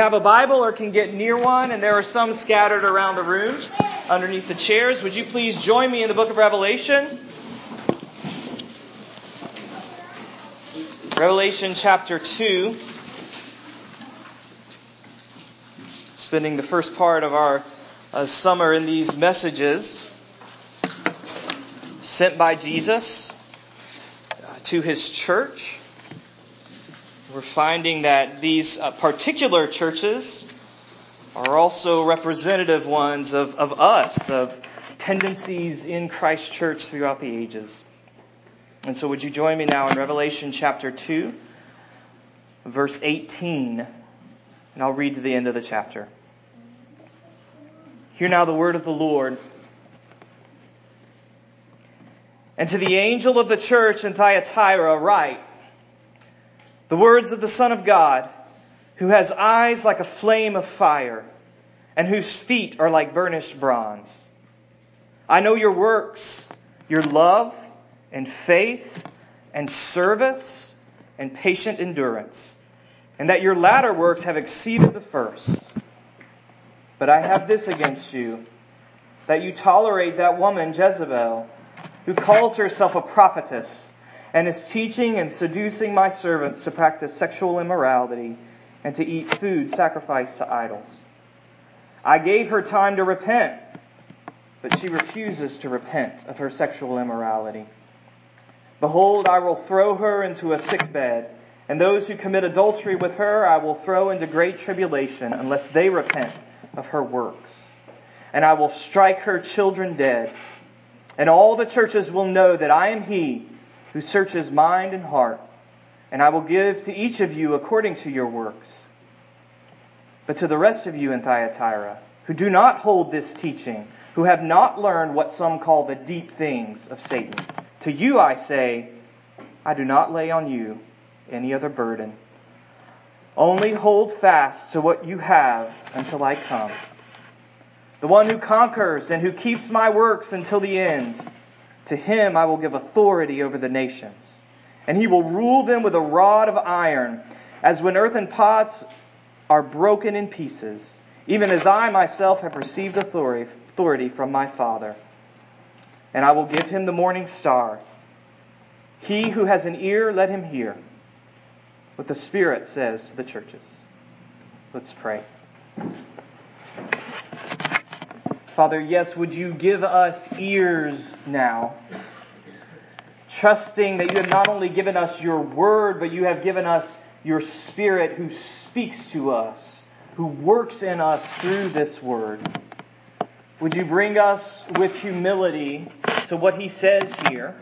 have a Bible or can get near one, and there are some scattered around the room underneath the chairs. Would you please join me in the book of Revelation? Revelation chapter 2. Spending the first part of our uh, summer in these messages sent by Jesus uh, to his church. We're finding that these uh, particular churches are also representative ones of, of us, of tendencies in Christ's church throughout the ages. And so would you join me now in Revelation chapter 2, verse 18, and I'll read to the end of the chapter. Hear now the word of the Lord. And to the angel of the church in Thyatira write, the words of the Son of God, who has eyes like a flame of fire, and whose feet are like burnished bronze. I know your works, your love and faith and service and patient endurance, and that your latter works have exceeded the first. But I have this against you, that you tolerate that woman Jezebel, who calls herself a prophetess and is teaching and seducing my servants to practice sexual immorality and to eat food sacrificed to idols. I gave her time to repent, but she refuses to repent of her sexual immorality. Behold, I will throw her into a sick bed, and those who commit adultery with her I will throw into great tribulation unless they repent of her works. And I will strike her children dead, and all the churches will know that I am he who searches mind and heart, and I will give to each of you according to your works. But to the rest of you in Thyatira, who do not hold this teaching, who have not learned what some call the deep things of Satan, to you I say, I do not lay on you any other burden. Only hold fast to what you have until I come. The one who conquers and who keeps my works until the end, to him I will give authority over the nations, and he will rule them with a rod of iron, as when earthen pots are broken in pieces, even as I myself have received authority from my Father. And I will give him the morning star. He who has an ear, let him hear what the Spirit says to the churches. Let's pray. Father, yes, would you give us ears now? Trusting that you have not only given us your word, but you have given us your spirit who speaks to us, who works in us through this word. Would you bring us with humility to what he says here,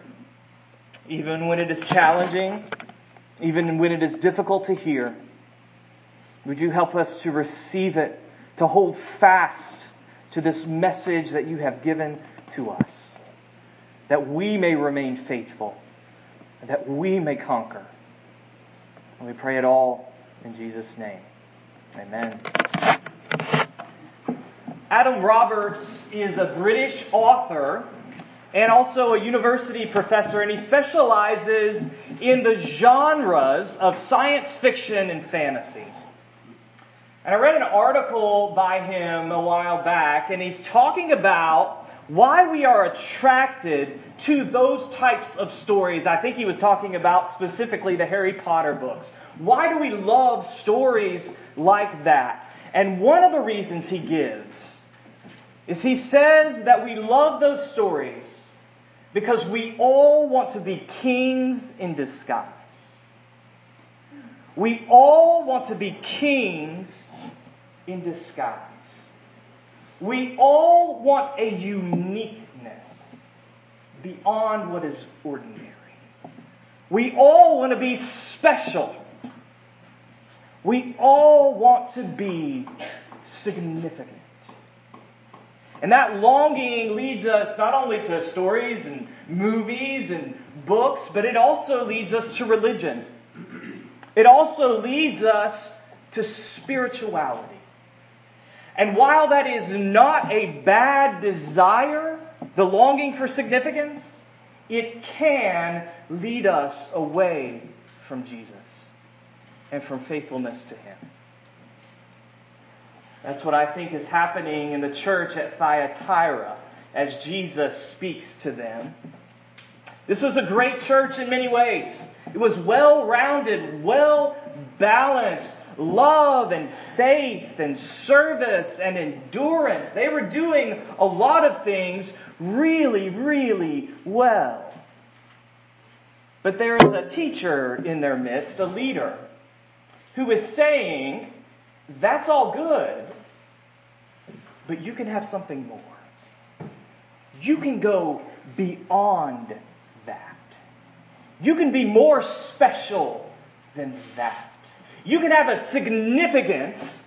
even when it is challenging, even when it is difficult to hear? Would you help us to receive it, to hold fast to this message that you have given to us, that we may remain faithful, that we may conquer. And we pray it all in Jesus' name. Amen. Adam Roberts is a British author and also a university professor, and he specializes in the genres of science fiction and fantasy. And I read an article by him a while back, and he's talking about why we are attracted to those types of stories. I think he was talking about specifically the Harry Potter books. Why do we love stories like that? And one of the reasons he gives is he says that we love those stories because we all want to be kings in disguise. We all want to be kings in disguise. We all want a uniqueness beyond what is ordinary. We all want to be special. We all want to be significant. And that longing leads us not only to stories and movies and books, but it also leads us to religion. It also leads us to spirituality. And while that is not a bad desire, the longing for significance, it can lead us away from Jesus and from faithfulness to Him. That's what I think is happening in the church at Thyatira as Jesus speaks to them. This was a great church in many ways. It was well rounded, well balanced, love and faith and service and endurance. They were doing a lot of things really, really well. But there is a teacher in their midst, a leader, who is saying, that's all good, but you can have something more. You can go beyond that. You can be more special than that. You can have a significance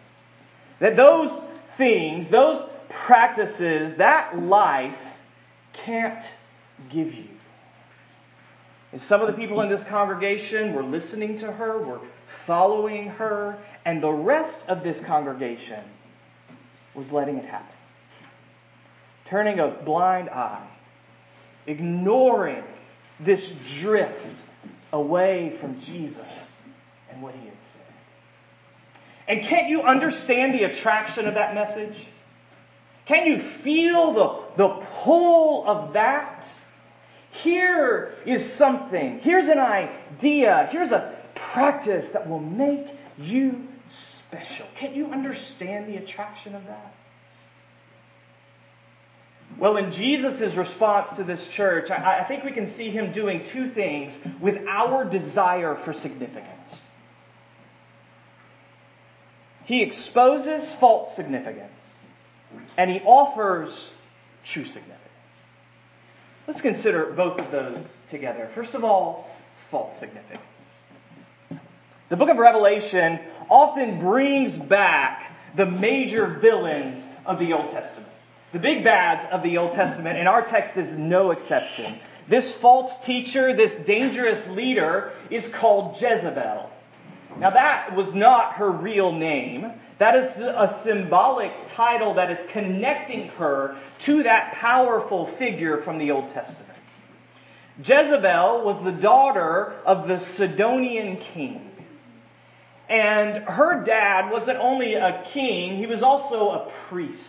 that those things, those practices, that life can't give you. And some of the people in this congregation were listening to her, were following her, and the rest of this congregation was letting it happen. Turning a blind eye, ignoring this drift away from Jesus and what he said. And can't you understand the attraction of that message? Can you feel the, the pull of that? Here is something. Here's an idea. Here's a practice that will make you special. Can't you understand the attraction of that? Well, in Jesus' response to this church, I, I think we can see him doing two things with our desire for significance. He exposes false significance, and he offers true significance. Let's consider both of those together. First of all, false significance. The book of Revelation often brings back the major villains of the Old Testament. The big bads of the Old Testament, and our text is no exception. This false teacher, this dangerous leader, is called Jezebel. Now, that was not her real name. That is a symbolic title that is connecting her to that powerful figure from the Old Testament. Jezebel was the daughter of the Sidonian king. And her dad wasn't only a king, he was also a priest.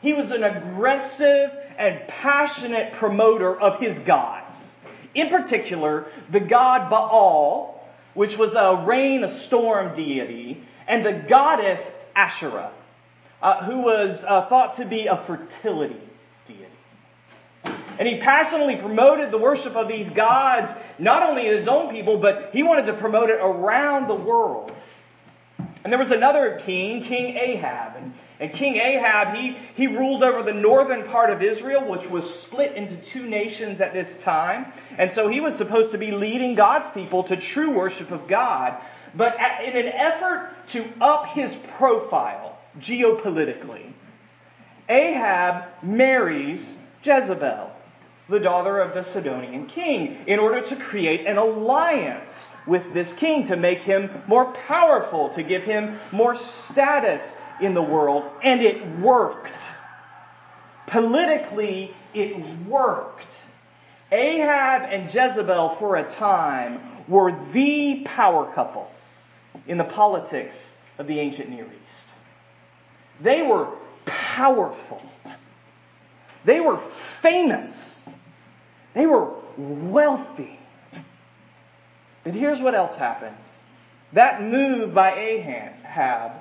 He was an aggressive and passionate promoter of his gods. In particular, the god Baal, which was a rain, a storm deity, and the goddess Asherah, uh, who was uh, thought to be a fertility deity. And he passionately promoted the worship of these gods, not only in his own people, but he wanted to promote it around the world. And there was another king, King Ahab. And, and, King Ahab, he, he ruled over the northern part of Israel, which was split into two nations at this time. And so he was supposed to be leading God's people to true worship of God. But in an effort to up his profile geopolitically, Ahab marries Jezebel, the daughter of the Sidonian king, in order to create an alliance with this king, to make him more powerful, to give him more status in the world. And it worked. Politically, it worked. Ahab and Jezebel, for a time, were the power couple in the politics of the ancient Near East. They were powerful. They were famous. They were wealthy. But here's what else happened. That move by Ahab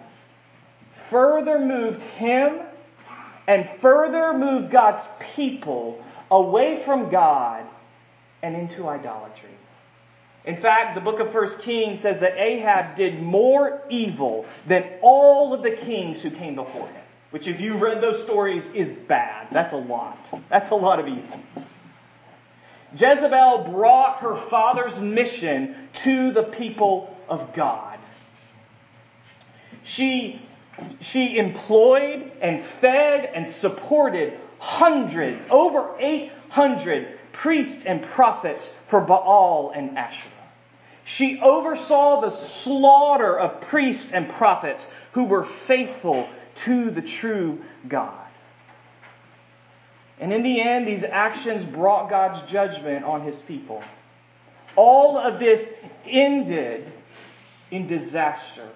further moved him and further moved God's people away from God and into idolatry. In fact, the book of First Kings says that Ahab did more evil than all of the kings who came before him. Which, if you read those stories, is bad. That's a lot. That's a lot of evil. Jezebel brought her father's mission to the people of God. She, she employed and fed and supported hundreds, over 800 priests and prophets for Baal and Asherah. She oversaw the slaughter of priests and prophets who were faithful to the true God. And in the end, these actions brought God's judgment on his people. All of this ended in disaster.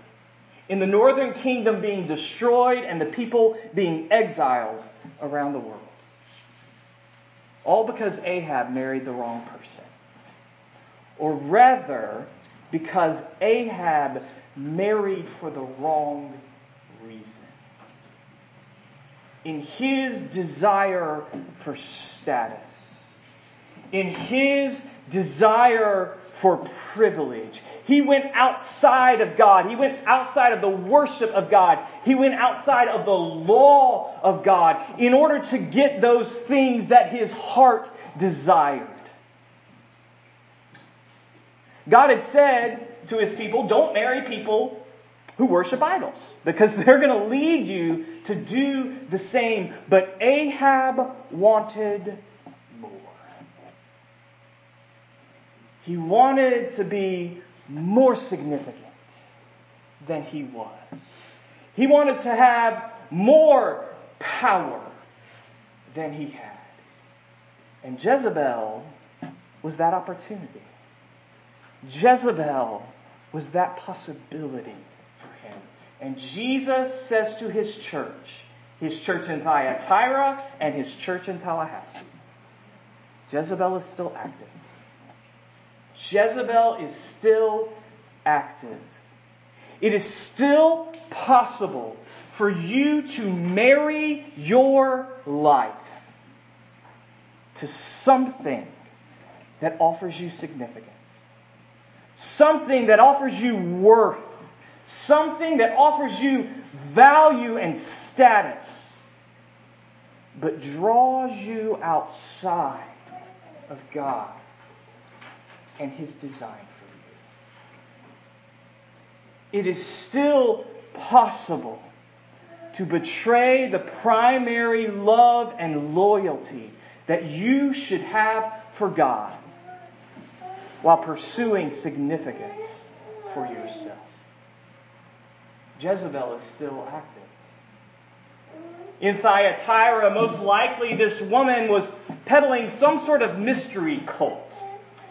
in the northern kingdom being destroyed and the people being exiled around the world. All because Ahab married the wrong person. Or rather, because Ahab married for the wrong reason. In his desire for status, in his desire for privilege, he went outside of God. He went outside of the worship of God. He went outside of the law of God in order to get those things that his heart desired. God had said to his people, don't marry people who worship idols because they're going to lead you to do the same. But Ahab wanted more. He wanted to be more significant than he was. He wanted to have more power than he had. And Jezebel was that opportunity. Jezebel was that possibility. And Jesus says to his church, his church in Thyatira and his church in Tallahassee, Jezebel is still active. Jezebel is still active. It is still possible for you to marry your life to something that offers you significance, something that offers you worth, something that offers you value and status, but draws you outside of God and His design for you. It is still possible to betray the primary love and loyalty that you should have for God while pursuing significance for yourself. Jezebel is still active. In Thyatira, most likely this woman was peddling some sort of mystery cult.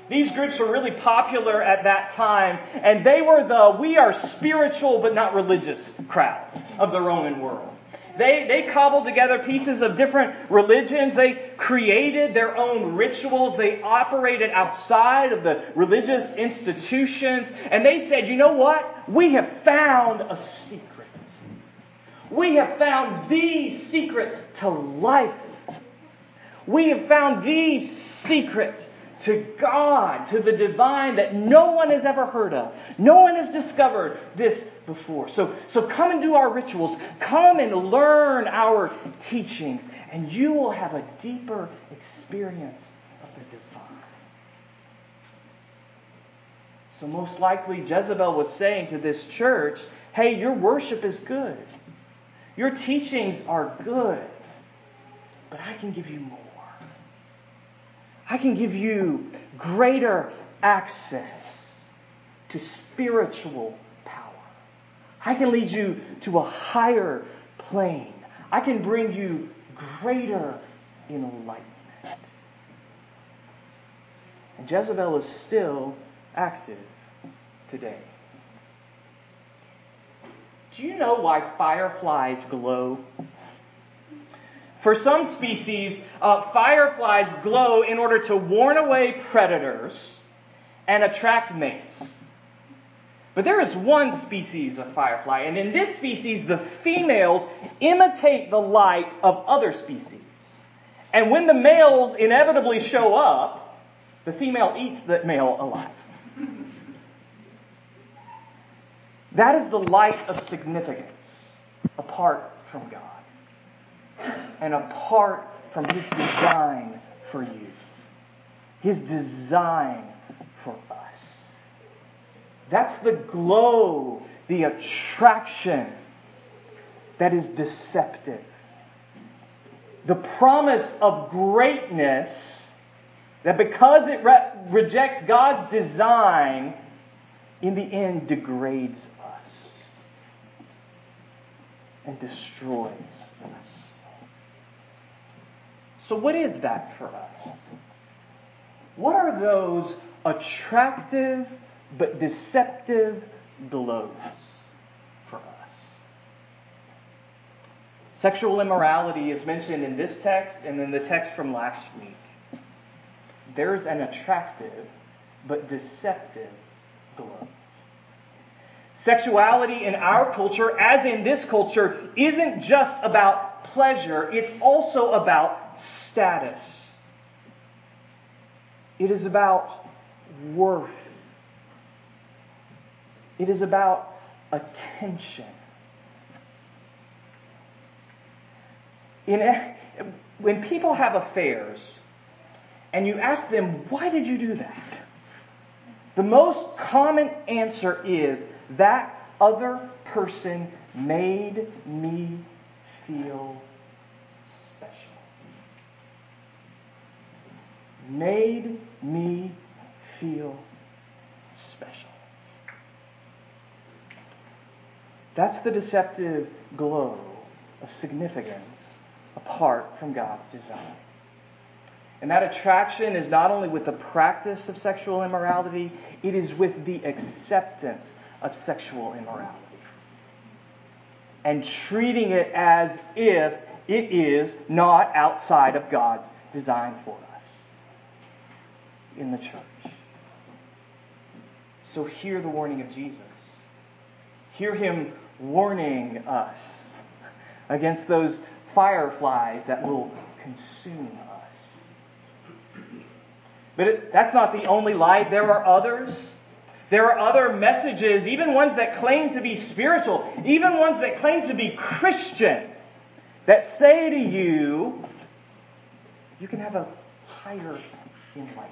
These groups were really popular at that time, and they were the we are spiritual but not religious crowd of the Roman world. They, they cobbled together pieces of different religions. They created their own rituals. They operated outside of the religious institutions. And they said, you know what? We have found a secret. We have found the secret to life. We have found the secret to God, to the divine that no one has ever heard of. No one has discovered this before. So, so come and do our rituals. Come and learn our teachings, and you will have a deeper experience of the divine. So, most likely, Jezebel was saying to this church, hey, your worship is good. Your teachings are good, but I can give you more. I can give you greater access to spiritual power. I can lead you to a higher plane. I can bring you greater enlightenment. And Jezebel is still active today. Do you know why fireflies glow? For some species, uh, fireflies glow in order to warn away predators and attract mates. But there is one species of firefly, and in this species, the females imitate the light of other species. And when the males inevitably show up, the female eats the male alive. That is the light of significance apart from God and apart from His design for you. His design for us. That's the glow, the attraction that is deceptive. The promise of greatness that because it re- rejects God's design, in the end degrades us and destroys us. So, what is that for us? What are those attractive but deceptive glows for us? Sexual immorality is mentioned in this text and in the text from last week. There's an attractive but deceptive glow. Sexuality in our culture, as in this culture, isn't just about pleasure, it's also about status. It is about worth. It is about attention. In, when people have affairs and you ask them, why did you do that? The most common answer is that other person made me feel special. Made me feel special. That's the deceptive glow of significance apart from God's design. And that attraction is not only with the practice of sexual immorality, it is with the acceptance of sexual immorality. And treating it as if it is not outside of God's design for us in the church. So hear the warning of Jesus. Hear him warning us against those fireflies that will consume us. But it, that's not the only light. There are others. There are other messages, even ones that claim to be spiritual, even ones that claim to be Christian, that say to you, you can have a higher enlightenment.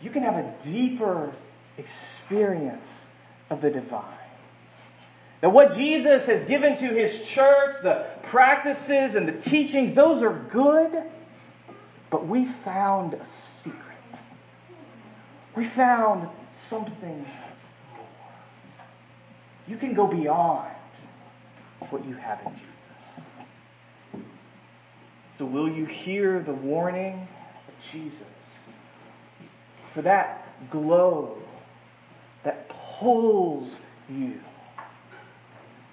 You can have a deeper experience of the divine. That what Jesus has given to his church, the practices and the teachings, those are good, but we found a secret. We found something more. You can go beyond what you have in Jesus. So, will you hear the warning of Jesus? For that glow that pulls you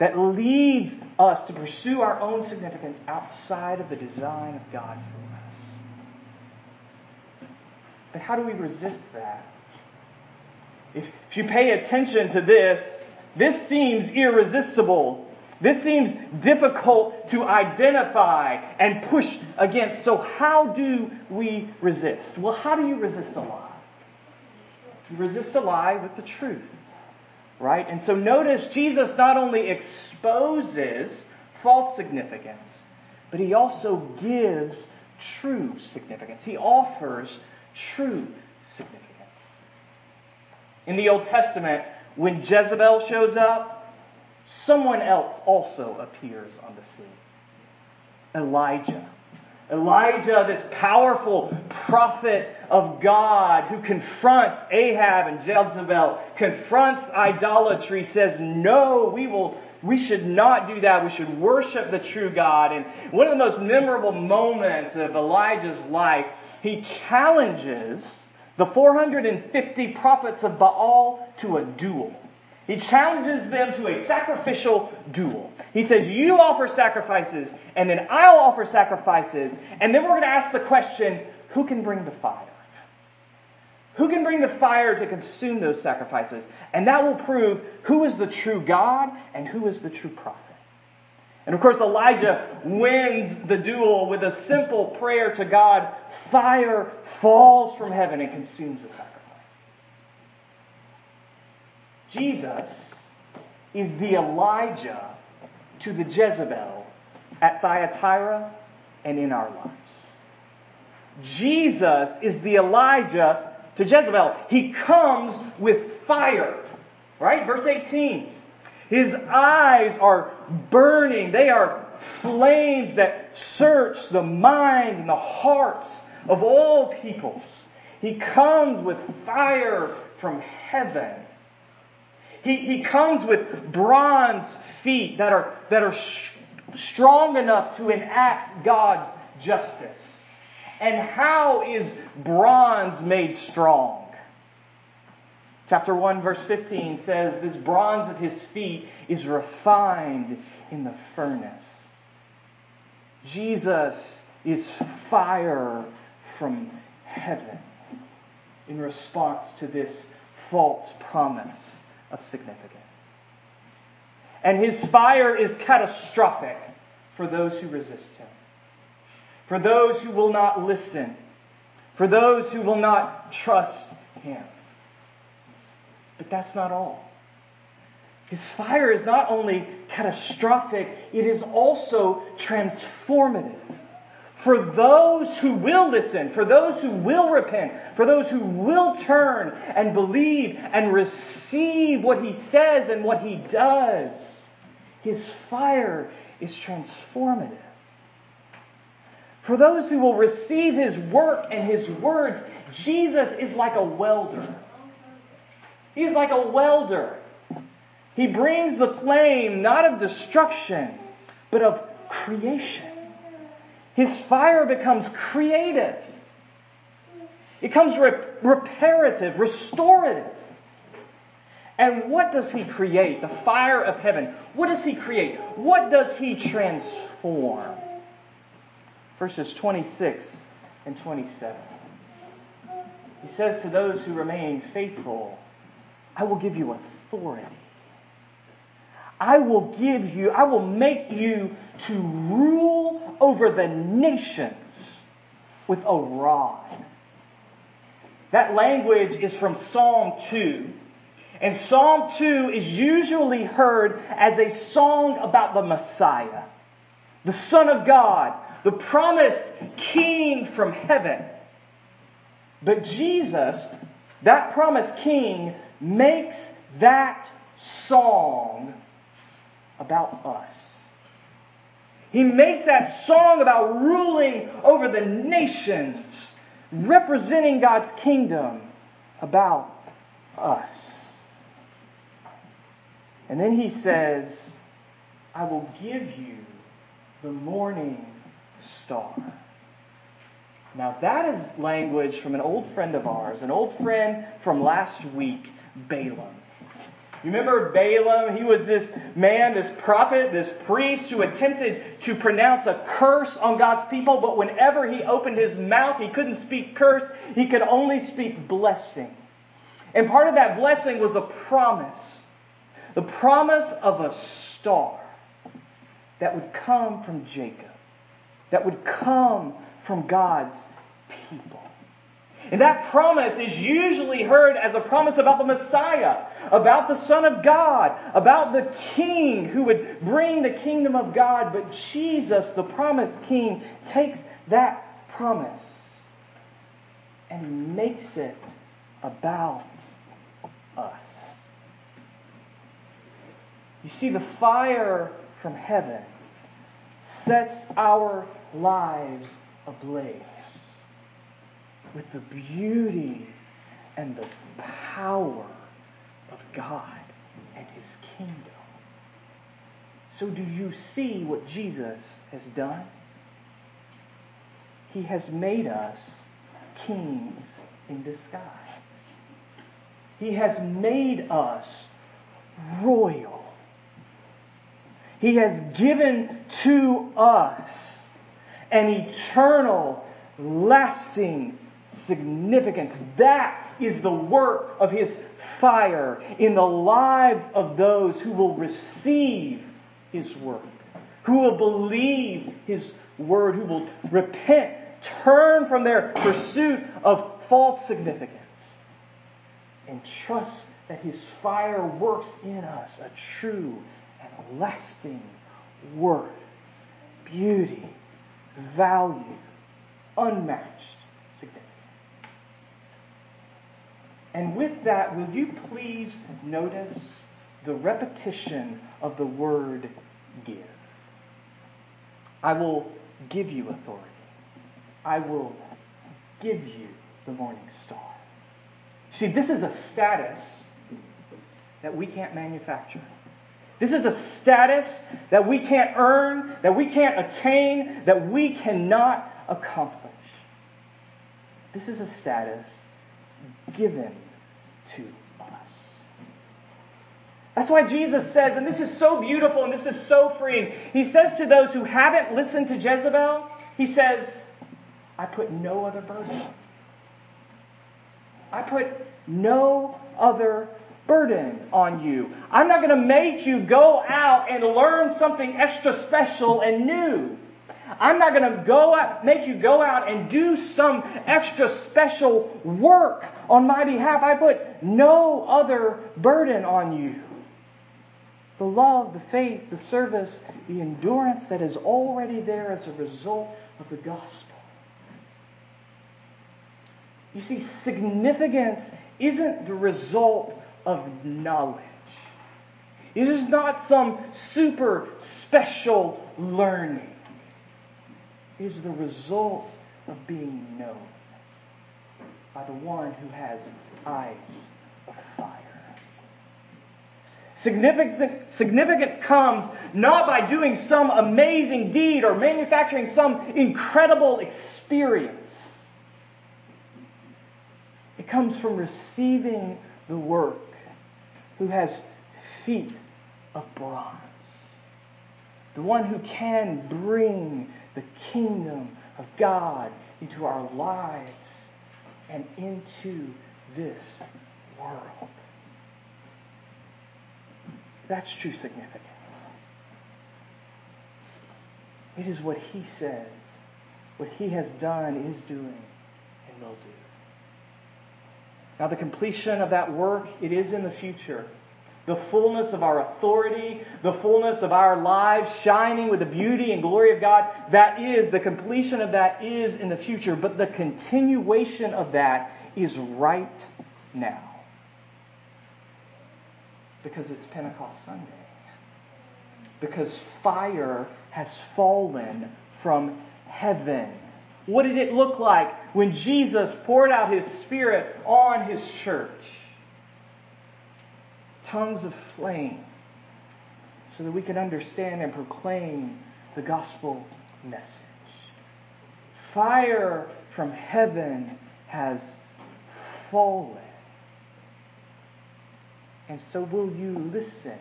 that leads us to pursue our own significance outside of the design of God for us. But how do we resist that? If, you pay attention to this, this seems irresistible. This seems difficult to identify and push against. So, how do we resist? Well, how do you resist a lie? You resist a lie with the truth. Right? And so notice Jesus not only exposes false significance, but he also gives true significance. He offers true significance. In the Old Testament, when Jezebel shows up, someone else also appears on the scene Elijah. Elijah, this powerful prophet of God who confronts Ahab and Jezebel, confronts idolatry, says, No, we will we should not do that. We should worship the true God. And one of the most memorable moments of Elijah's life, he challenges the 450 prophets of Baal to a duel. He challenges them to a sacrificial duel. He says, You offer sacrifices, and then I'll offer sacrifices, and then we're going to ask the question who can bring the fire? Who can bring the fire to consume those sacrifices? And that will prove who is the true God and who is the true prophet. And of course, Elijah wins the duel with a simple prayer to God. Fire falls from heaven and consumes the sacrifice. Jesus is the Elijah to the Jezebel at Thyatira and in our lives. Jesus is the Elijah to Jezebel. He comes with fire. Right? Verse 18. His eyes are burning. They are flames that search the minds and the hearts of all peoples. He comes with fire from heaven. He, he comes with bronze feet that are, that are sh- strong enough to enact God's justice. And how is bronze made strong? Chapter 1, verse 15 says, This bronze of his feet is refined in the furnace. Jesus is fire from heaven in response to this false promise of significance. And his fire is catastrophic for those who resist him, for those who will not listen, for those who will not trust him. But that's not all. His fire is not only catastrophic, it is also transformative. For those who will listen, for those who will repent, for those who will turn and believe and receive what he says and what he does, his fire is transformative. For those who will receive his work and his words, Jesus is like a welder. He's like a welder. He brings the flame not of destruction, but of creation. His fire becomes creative. It becomes reparative, restorative. And what does he create? The fire of heaven. What does he create? What does he transform? Verses 26 and 27. He says to those who remain faithful, I will give you authority. I will give you, I will make you to rule over the nations with a rod. That language is from Psalm 2. And Psalm 2 is usually heard as a song about the Messiah, the Son of God, the promised King from heaven. But Jesus, that promised King, makes that song about us. He makes that song about ruling over the nations, representing God's kingdom about us. And then he says, I will give you the morning star. Now, that is language from an old friend of ours, an old friend from last week, Balaam. You remember Balaam? He was this man, this prophet, this priest who attempted to pronounce a curse on God's people, but whenever he opened his mouth, he couldn't speak curse. He could only speak blessing. And part of that blessing was a promise. The promise of a star that would come from Jacob, that would come from God's people. And that promise is usually heard as a promise about the Messiah, about the Son of God, about the King who would bring the kingdom of God. But Jesus, the promised King, takes that promise and makes it about us. You see, the fire from heaven sets our lives ablaze with the beauty and the power of God and His kingdom. So, do you see what Jesus has done? He has made us kings in disguise. He has made us royal. He has given to us an eternal, lasting significance. That is the work of His fire in the lives of those who will receive His word, who will believe His word, who will repent, turn from their pursuit of false significance, and trust that His fire works in us a true and lasting worth, beauty, value, unmatched And with that, will you please notice the repetition of the word give? I will give you authority. I will give you the morning star. See, this is a status that we can't manufacture. This is a status that we can't earn, that we can't attain, that we cannot accomplish. This is a status given to us. That's why Jesus says, and this is so beautiful and this is so freeing. He says to those who haven't listened to Jezebel, He says, I put no other burden. I put no other burden on you. I'm not going to make you go out and learn something extra special and new. I'm not going to go out, make you go out and do some extra special work on my behalf. I put no other burden on you. The love, the faith, the service, the endurance that is already there as a result of the gospel. You see, significance isn't the result of knowledge. It is not some super special learning. Is the result of being known by the one who has eyes of fire. Significance comes not by doing some amazing deed or manufacturing some incredible experience. It comes from receiving the work who has feet of bronze. The one who can bring the kingdom of God into our lives and into this world. That's true significance. It is what he says, what he has done, is doing, and will do. Now, the completion of that work, it is in the future. The fullness of our authority, the fullness of our lives shining with the beauty and glory of God, that is, the completion of that is in the future. But the continuation of that is right now. Because it's Pentecost Sunday. Because fire has fallen from heaven what did it look like when Jesus poured out his Spirit on his church? Tongues of flame, so that we can understand and proclaim the gospel message. Fire from heaven has fallen. And so, will you listen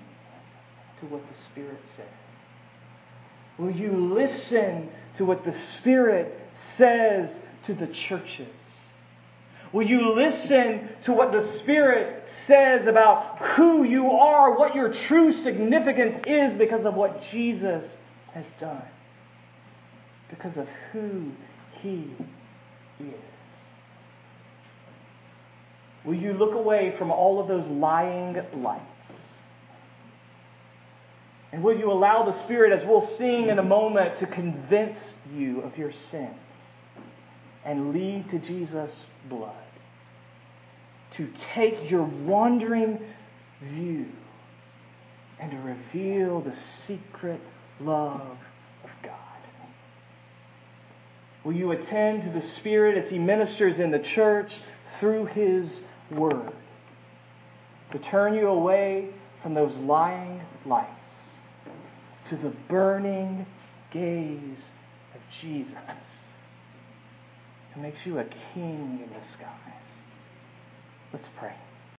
to what the Spirit says? Will you listen to what the Spirit says to the churches? Will you listen to what the Spirit says about who you are, what your true significance is because of what Jesus has done? Because of who He is. Will you look away from all of those lying lights? And will you allow the Spirit, as we'll sing in a moment, to convince you of your sins and lead to Jesus' blood? To take your wandering view and to reveal the secret love of God. Will you attend to the Spirit as He ministers in the church through His Word? To turn you away from those lying lights to the burning gaze of Jesus who makes you a king in the skies. Let's pray.